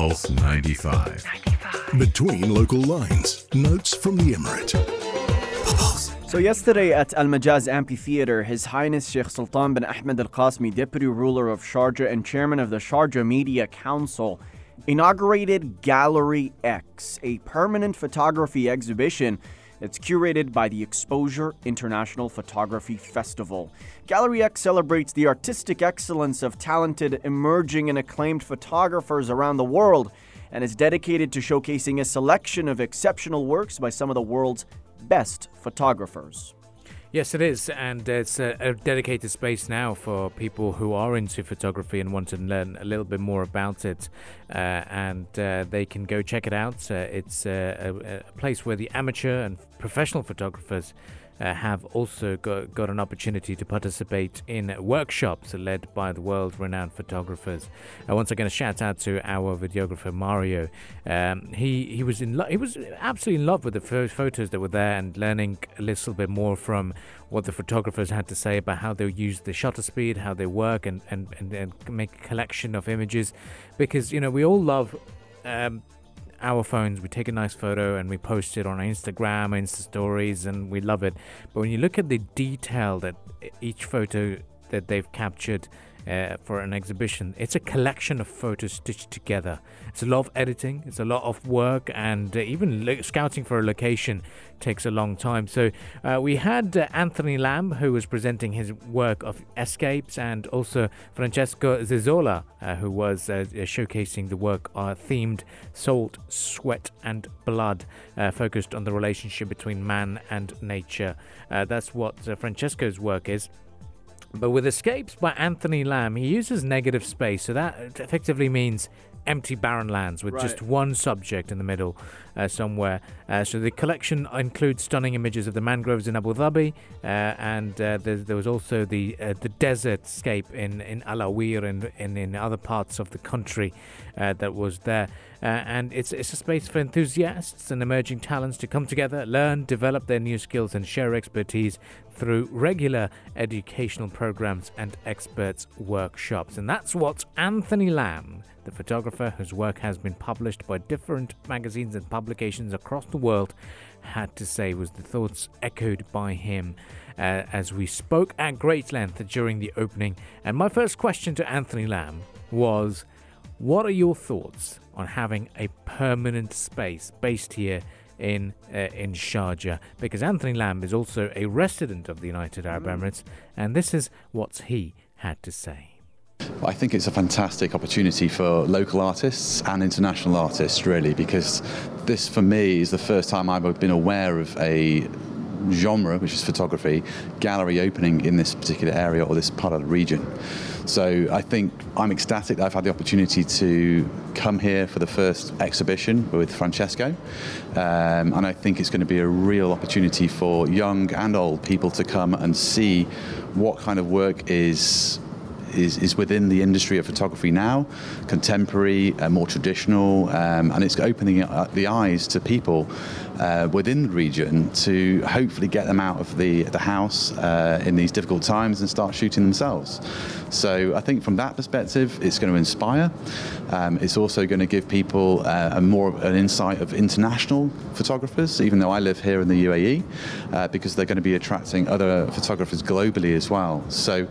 Pulse 95. Between local lines, notes from the Emirate. So yesterday at Al Majaz Amphitheater, His Highness Sheikh Sultan bin Ahmed Al Qasimi, Deputy Ruler of Sharjah and Chairman of the Sharjah Media Council, inaugurated Gallery X, a permanent photography exhibition that's curated by the Xposure International Photography Festival. Gallery X celebrates the artistic excellence of talented, emerging, and acclaimed photographers around the world and is dedicated to showcasing a selection of exceptional works by some of the world's best photographers. Yes, it is, and it's a, a, dedicated space now for people who are into photography and want to learn a little bit more about it. Uh, and uh, they can go check it out. Uh, it's a, a, place where the amateur and professional photographers uh, have also got, got an opportunity to participate in workshops led by the world renowned photographers. Uh, once again, a shout out to our videographer Mario. Um, he he was in lo- he was absolutely in love with the first photos that were there and learning a little bit more from what the photographers had to say about how they use the shutter speed, how they work, and, and, and, and make a collection of images. Because, you know, we all love um, our phones, we take a nice photo and we post it on Instagram, Insta stories, and we love it. But when you look at the detail that each photo that they've captured uh, for an exhibition. It's a collection of photos stitched together. It's a lot of editing, it's a lot of work, and uh, even lo- scouting for a location takes a long time. So uh, we had uh, Anthony Lamb, who was presenting his work of escapes, and also Francesco Zizola, uh, who was uh, showcasing the work themed Salt, Sweat, and Blood, focused on the relationship between man and nature. that's what Francesco's work is. But with Escapes by Anthony Lamb, he uses negative space, so that effectively means empty barren lands with right. just one subject in the middle uh, somewhere. Uh, so the collection includes stunning images of the mangroves in Abu Dhabi, uh, and uh, there was also the uh, the desert scape in in Al Awir and, and, in other parts of the country uh, that was there. and it's it's a space for enthusiasts and emerging talents to come together, learn, develop their new skills, and share expertise through regular educational programs and experts workshops. And that's what Anthony Lamb, the photographer whose work has been published by different magazines and publications across the world, had to say was the thoughts echoed by him uh, as we spoke at great length during the opening. And my first question to Anthony Lamb was What are your thoughts on having a permanent space based here in uh, in Sharjah because Anthony Lamb is also a resident of the United Arab mm. Emirates, and this is what he had to say. I think it's a fantastic opportunity for local artists and international artists, really, because this for me is the first time I've been aware of a genre, which is photography, gallery opening in this particular area or this part of the region. So I think I'm ecstatic that I've had the opportunity to come here for the first exhibition with Francesco. Um, and I think it's going to be a real opportunity for young and old people to come and see what kind of work is is, is within the industry of photography now, contemporary, uh, more traditional, um, and it's opening the eyes to people uh, within the region to hopefully get them out of the, the house uh, in these difficult times and start shooting themselves. So I think from that perspective, it's going to inspire. Um, it's also going to give people uh, a more an insight of international photographers, even though I live here in the UAE, uh, because they're going to be attracting other photographers globally as well. So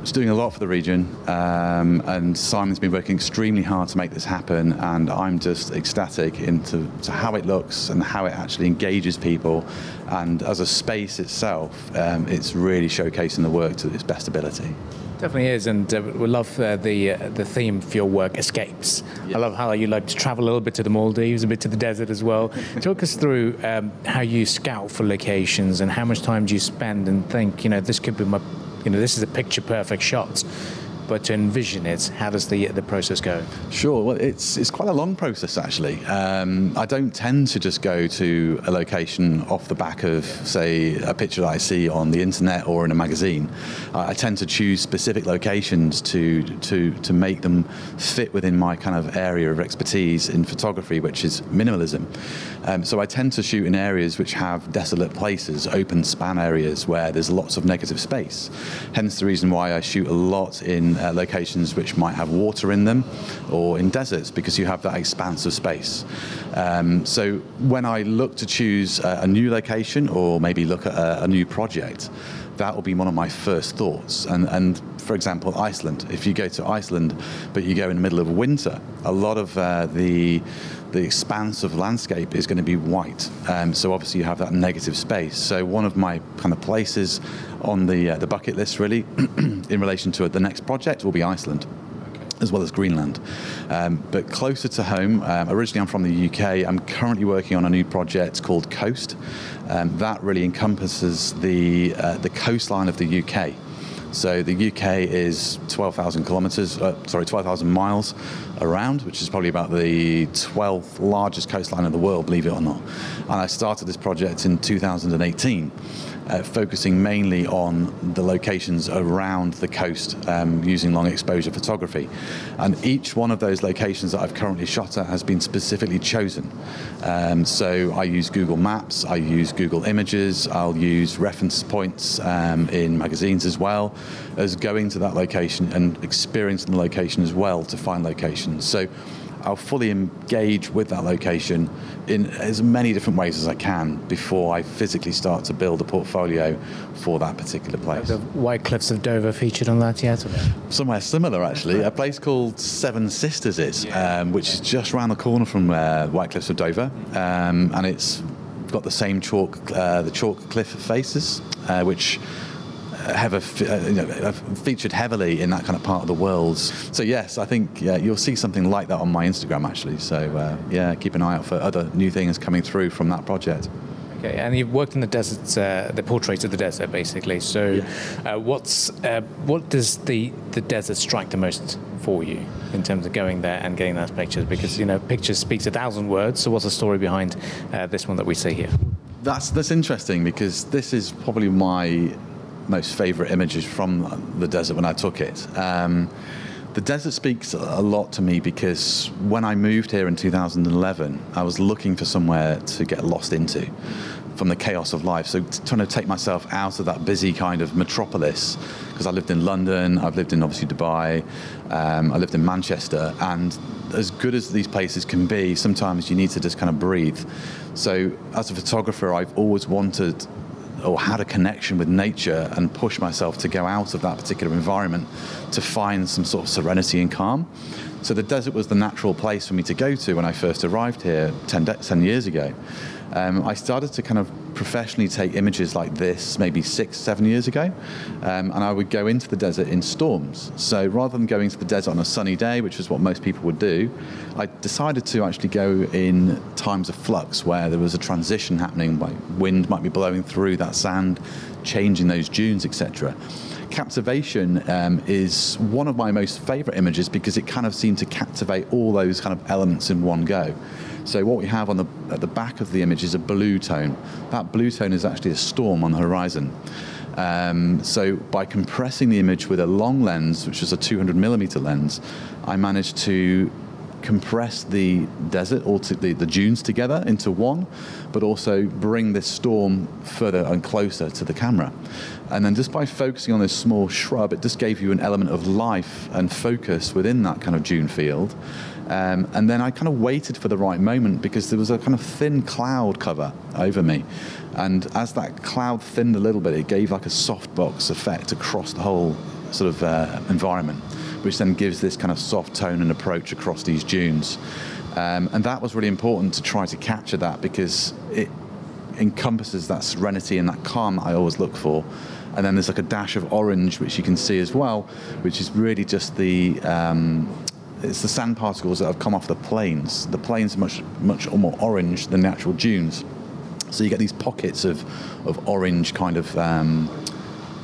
it's doing a lot for the region, um, and Simon's been working extremely hard to make this happen. And I'm just ecstatic into how it looks and how it actually engages people. And as a space itself, um, it's really showcasing the work to its best ability. Definitely is, and uh, we love uh, the uh, the theme for your work, escapes. I love how you like to travel a little bit to the Maldives, a bit to the desert as well. Talk us through um, how you scout for locations and how much time do you spend and think, you know, this could be my you know, this is a picture perfect shot but to envision it, how does the the process go? Sure. Well, it's it's quite a long process actually. Um, I don't tend to just go to a location off the back of, say, a picture that I see on the internet or in a magazine. I, I tend to choose specific locations to to to make them fit within my kind of area of expertise in photography, which is minimalism. Um, so I tend to shoot in areas which have desolate places, open span areas where there's lots of negative space. Hence the reason why I shoot a lot in uh, locations which might have water in them or in deserts because you have that expanse of space. Um, so when I look to choose a, a new location or maybe look at a, a new project, that will be one of my first thoughts. And, and for example, Iceland. If you go to Iceland, but you go in the middle of winter, a lot of uh, the the expanse of landscape is going to be white. Um, so obviously you have that negative space. So one of my kind of places on the uh, the bucket list, really, in relation to the next project, will be Iceland as well as Greenland. Um, but closer to home, um, originally I'm from the UK. I'm currently working on a new project called Coast. Um, that really encompasses the uh, the coastline of the UK. So the UK is 12,000 kilometres, uh, sorry, 12,000 miles around, which is probably about the 12th largest coastline in the world, believe it or not. And I started this project in 2018 uh, focusing mainly on the locations around the coast um, using long exposure photography. And each one of those locations that I've currently shot at has been specifically chosen. Um, so I use Google Maps, I use Google Images, I'll use reference points um, in magazines as well as going to that location and experiencing the location as well to find locations. So I'll fully engage with that location in as many different ways as I can before I physically start to build a portfolio for that particular place. The White Cliffs of Dover featured on that yet? Somewhere similar, actually. A place called Seven Sisters is, um, which is just around the corner from uh, White Cliffs of Dover, um, and it's got the same chalk, uh, the chalk cliff faces, uh, which have a, uh, you know, featured heavily in that kind of part of the world. So yes, I think yeah, you'll see something like that on my Instagram actually. So uh, yeah, keep an eye out for other new things coming through from that project. Okay, and you've worked in the desert, uh, the portraits of the desert, basically. So, yeah. uh, what's uh, what does the the desert strike the most for you in terms of going there and getting those pictures? Because you know, pictures speaks a thousand words. So, what's the story behind uh, this one that we see here? That's that's interesting because this is probably my most favourite images from the desert when I took it. Um, the desert speaks a lot to me because when I moved here in 2011, I was looking for somewhere to get lost into from the chaos of life. So trying to take myself out of that busy kind of metropolis because I lived in London, I've lived in obviously Dubai, um, I lived in Manchester, and as good as these places can be, sometimes you need to just kind of breathe. So as a photographer, I've always wanted or had a connection with nature and pushed myself to go out of that particular environment to find some sort of serenity and calm. So the desert was the natural place for me to go to when I first arrived here 10, de- 10 years ago. Um, I started to kind of professionally take images like this maybe six, seven years ago, um, and I would go into the desert in storms. So rather than going to the desert on a sunny day, which is what most people would do, I decided to actually go in times of flux where there was a transition happening, like wind might be blowing through that sand, changing those dunes, etc captivation um, is one of my most favorite images because it kind of seemed to captivate all those kind of elements in one go. So what we have on the at the back of the image is a blue tone. That blue tone is actually a storm on the horizon. Um, so by compressing the image with a long lens, which is a 200 millimeter lens, I managed to compress the desert or the, the dunes together into one, but also bring this storm further and closer to the camera. And then just by focusing on this small shrub, it just gave you an element of life and focus within that kind of dune field. Um, and then I kind of waited for the right moment because there was a kind of thin cloud cover over me. And as that cloud thinned a little bit, it gave like a softbox effect across the whole sort of uh, environment, which then gives this kind of soft tone and approach across these dunes. Um, and that was really important to try to capture that because it encompasses that serenity and that calm that I always look for. And then there's like a dash of orange, which you can see as well, which is really just the um, it's the sand particles that have come off the plains. The plains are much much more orange than the actual dunes, so you get these pockets of of orange kind of. Um,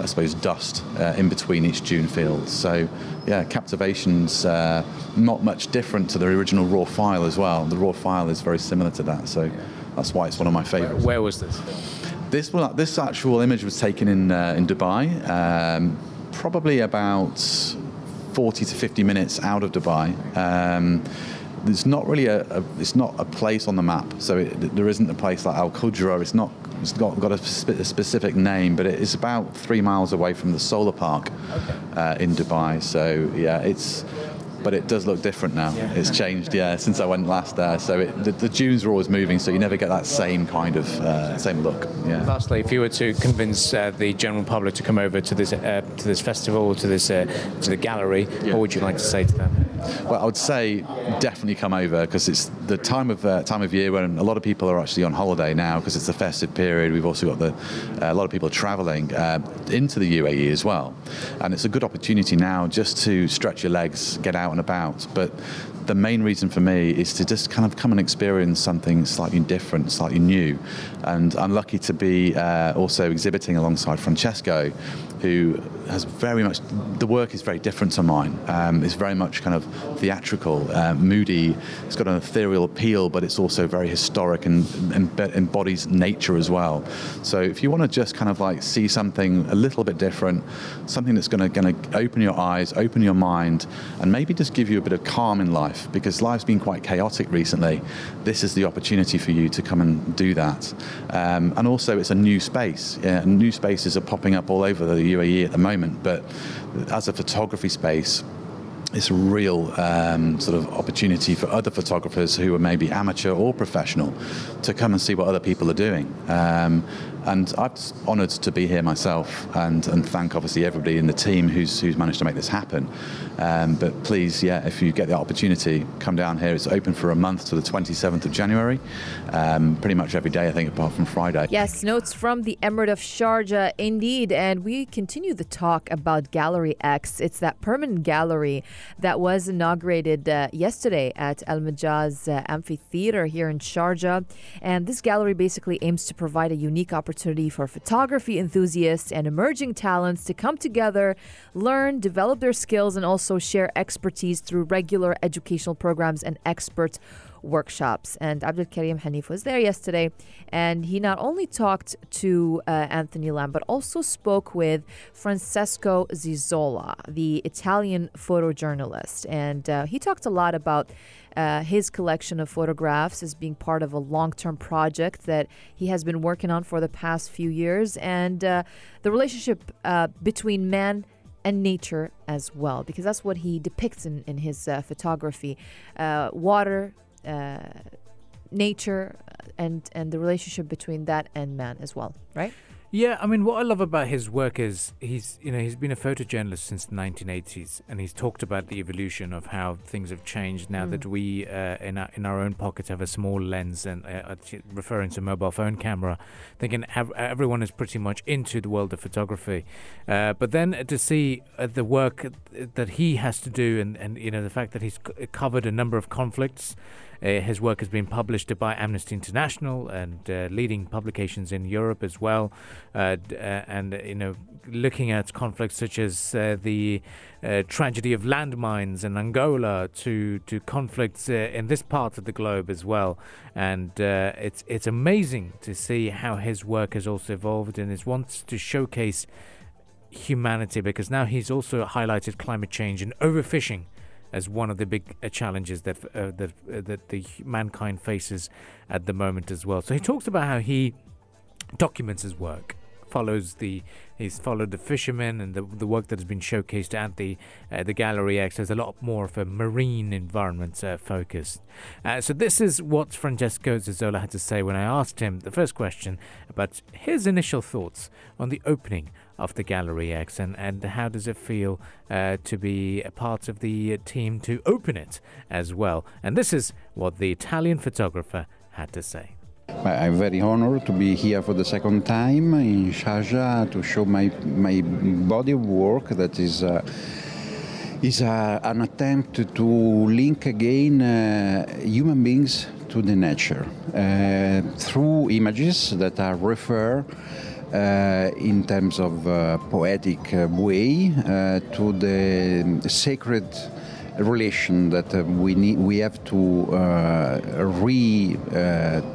I suppose dust uh, in between each dune field. So, yeah, Captivation's uh, not much different to the original raw file as well. The raw file is very similar to that, so that's why it's one of my favourites. Where, where, was this? This one, this actual image was taken in uh, in Dubai, um, probably about 40 to 50 minutes out of Dubai. Um, there's not really a, a, it's not a place on the map. So it, there isn't a place like Al Qudra. It's not it's got, got a, spe- a specific name, but it is about three miles away from the solar park uh, in Dubai. So yeah, it's but it does look different now. Yeah. It's changed, yeah, since I went last there. So it, the, the dunes are always moving, so you never get that same kind of uh, same look. Yeah. Lastly, if you were to convince uh, the general public to come over to this uh, to this festival, to this uh, to the gallery, Yeah. what would you like to say to them? Well, I would say definitely come over because it's the time of uh, time of year when a lot of people are actually on holiday now because it's the festive period. We've also got the uh, a lot of people travelling uh, into the UAE as well, and it's a good opportunity now just to stretch your legs, get out and about. But the main reason for me is to just kind of come and experience something slightly different, slightly new. And I'm lucky to be uh, also exhibiting alongside Francesco, who has very much, the work is very different to mine. Um, it's very much kind of theatrical, uh, moody. It's got an ethereal appeal, but it's also very historic and, and embodies nature as well. So if you want to just kind of like see something a little bit different, something that's going to going to open your eyes, open your mind, and maybe just give you a bit of calm in life because life's been quite chaotic recently. This is the opportunity for you to come and do that. Um, and also, it's a new space. Yeah, new spaces are popping up all over the UAE at the moment, but as a photography space, it's a real um, sort of opportunity for other photographers who are maybe amateur or professional to come and see what other people are doing. Um, and I'm honoured to be here myself and, and thank obviously everybody in the team who's, who's managed to make this happen. Um, but please, yeah, if you get the opportunity, come down here. It's open for a month to the 27th of January, um, pretty much every day, I think, apart from Friday. Yes, notes from the Emirate of Sharjah, indeed. And we continue the talk about Gallery X. It's that permanent gallery that was inaugurated uh, yesterday at Al Majaz uh, Amphitheater here in Sharjah. And this gallery basically aims to provide a unique opportunity for photography enthusiasts and emerging talents to come together, learn, develop their skills, and also share expertise through regular educational programs and expert workshops. And Abdul Karim Hanif was there yesterday, and he not only talked to uh, Anthony Lamb, but also spoke with Francesco Zizola, the Italian photojournalist. And uh, he talked a lot about. Uh, his collection of photographs as being part of a long term project that he has been working on for the past few years, and uh, the relationship uh, between man and nature as well, because that's what he depicts in, in his uh, photography uh, water, uh, nature, and, and the relationship between that and man as well, right? Yeah, I mean, what I love about his work is he's, you know, he's been a photojournalist since the 1980s, and he's talked about the evolution of how things have changed now that we, uh, in our in our own pockets, have a small lens, and uh, referring to mobile phone camera, thinking ev- everyone is pretty much into the world of photography, uh, but then to see uh, the work that he has to do, and and you know the fact that he's c- covered a number of conflicts. Uh, his work has been published by Amnesty International and uh, leading publications in Europe as well. Uh, uh, and, you know, looking at conflicts such as uh, the uh, tragedy of landmines in Angola to, to conflicts in this part of the globe as well. And it's, it's amazing to see how his work has also evolved and is wants to showcase humanity because now he's also highlighted climate change and overfishing as one of the big uh, challenges that uh, that uh, that the mankind faces at the moment as well. So he talks about how he documents his work, follows the he's followed the fishermen and the the work that has been showcased at the uh, the Gallery X. There's a lot more of a marine environment uh, focus. Uh, so this is what Francesco Zizola had to say when I asked him the first question about his initial thoughts on the opening of the Gallery X and, and how does it feel uh, to be a part of the team to open it as well. And this is what the Italian photographer had to say. I'm very honored to be here for the second time in Sharjah to show my my body of work that is uh, is uh, an attempt to link again uh, human beings to the nature uh, through images that are refer uh, in terms of uh, poetic uh, way uh, to the sacred relation that uh, we need we have to re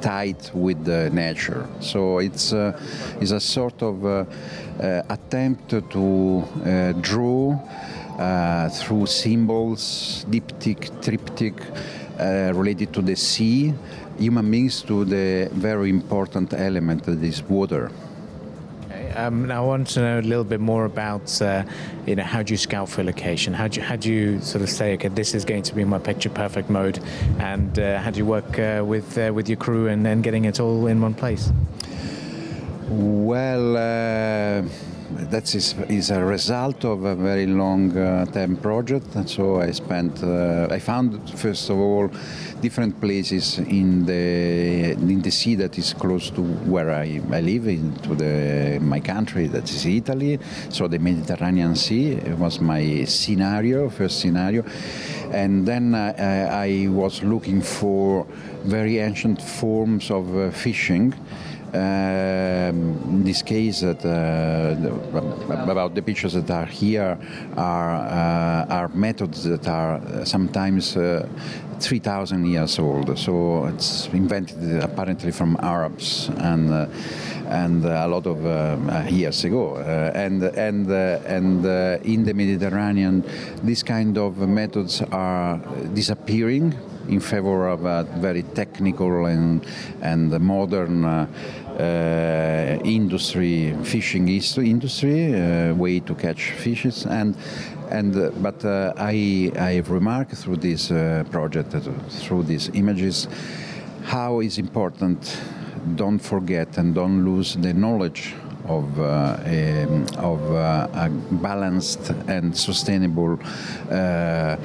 tight with nature so it's it's a sort of attempt to draw uh, through symbols diptych triptych uh, related to the sea, human beings to the very important element that is water. Um, now I want to know a little bit more about, uh, you know, how do you scout for location? How do you, how do you sort of say, okay, this is going to be my picture perfect mode, and uh, how do you work uh, with uh, with your crew and then getting it all in one place? Well, uh, that is, is a result of a very long uh, project. And so I spent, uh, I found first of all different places in the in the sea that is close to where I, I live, in to the my country that is Italy. So the Mediterranean Sea was my scenario, first scenario, and then uh, I was looking for very ancient forms of uh, fishing. Um, in this case, that uh, about the pictures that are here are uh, are methods that are uh, sometimes uh, 3,000 years old. So it's invented apparently from Arabs and. Uh, and a lot of uh, years ago, and and and in the Mediterranean, these kind of methods are disappearing in favor of a very technical and and modern uh, industry, fishing is- industry, uh, way to catch fishes, and and uh, but uh, I I have remarked through this uh, project, uh, through these images, how is important. Don't forget and don't lose the knowledge of uh, um, of uh, a balanced and sustainable. Uh,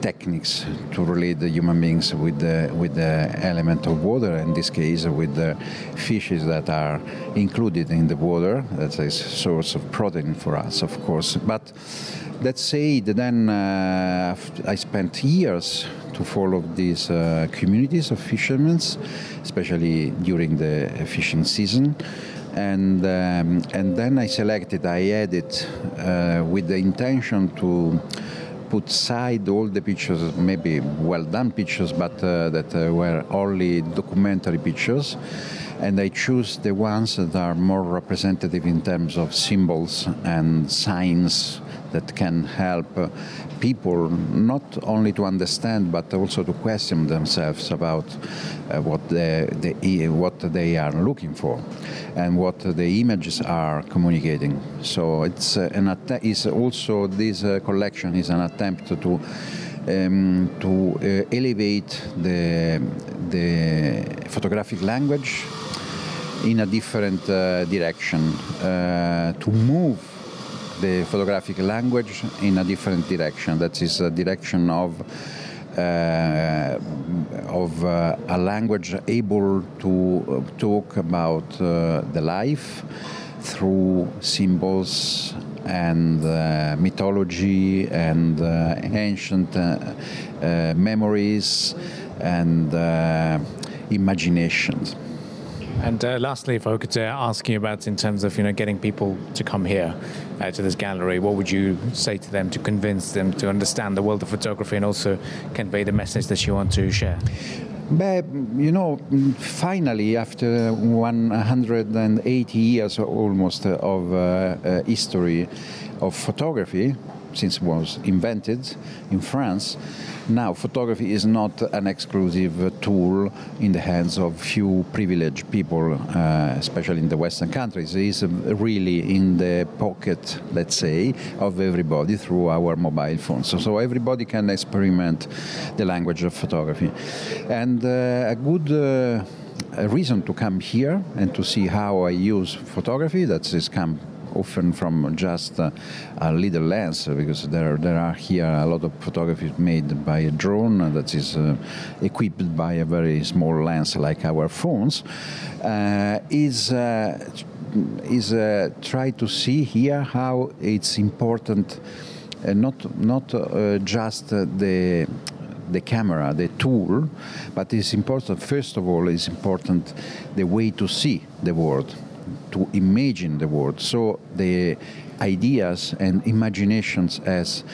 techniques to relate the human beings with the with the element of water in this case with the fishes that are included in the water. That's a source of protein for us of course. But let's say that then uh, I spent years to follow these uh, communities of fishermen especially during the fishing season. And um, and then I selected I added uh, with the intention to put aside all the pictures, maybe well done pictures, but uh, that uh, were only documentary pictures. And I choose the ones that are more representative in terms of symbols and signs that can help uh, people not only to understand but also to question themselves about uh, what the, the, what they are looking for and what the images are communicating. So it's uh, an att- is also this collection is an attempt to um, to uh, elevate the the photographic language in a different uh, direction uh, to move the photographic language in a different direction. That is a direction of uh, of uh, a language able to uh, talk about uh, the life through symbols and uh, mythology and uh, ancient memories and imaginations. And lastly, if I could ask you about in terms of you know getting people to come here uh, to this gallery, what would you say to them to convince them to understand the world of photography and also convey the message that you want to share? But, you know, finally, after 180 years almost of uh, uh, history of photography, since it was invented in France, now photography is not an exclusive tool in the hands of few privileged people, uh, especially in the Western countries. It is really in the pocket, let's say, of everybody through our mobile phones. So, so everybody can experiment the language of photography. And uh, a good uh, a reason to come here and to see how I use photography, that is come often from just uh, a little lens because there there are here a lot of photography made by a drone that is uh, equipped by a very small lens like our phones uh, is uh, is uh, try to see here how it's important uh, not not uh, just uh, the the camera, the tool, but it's important. First of all, it's important the way to see the world, to imagine the world. So the ideas and imaginations as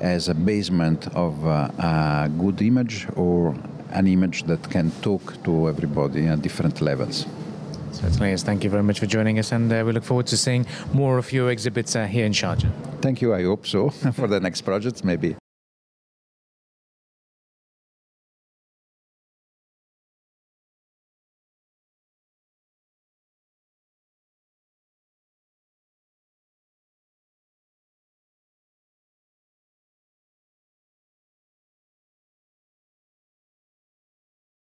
as a basement of uh, a good image or an image that can talk to everybody at different levels. Certainly is. Thank you very much for joining us, and uh, we look forward to seeing more of your exhibits uh, here in Sharjah. Thank you. I hope so for the next projects, maybe.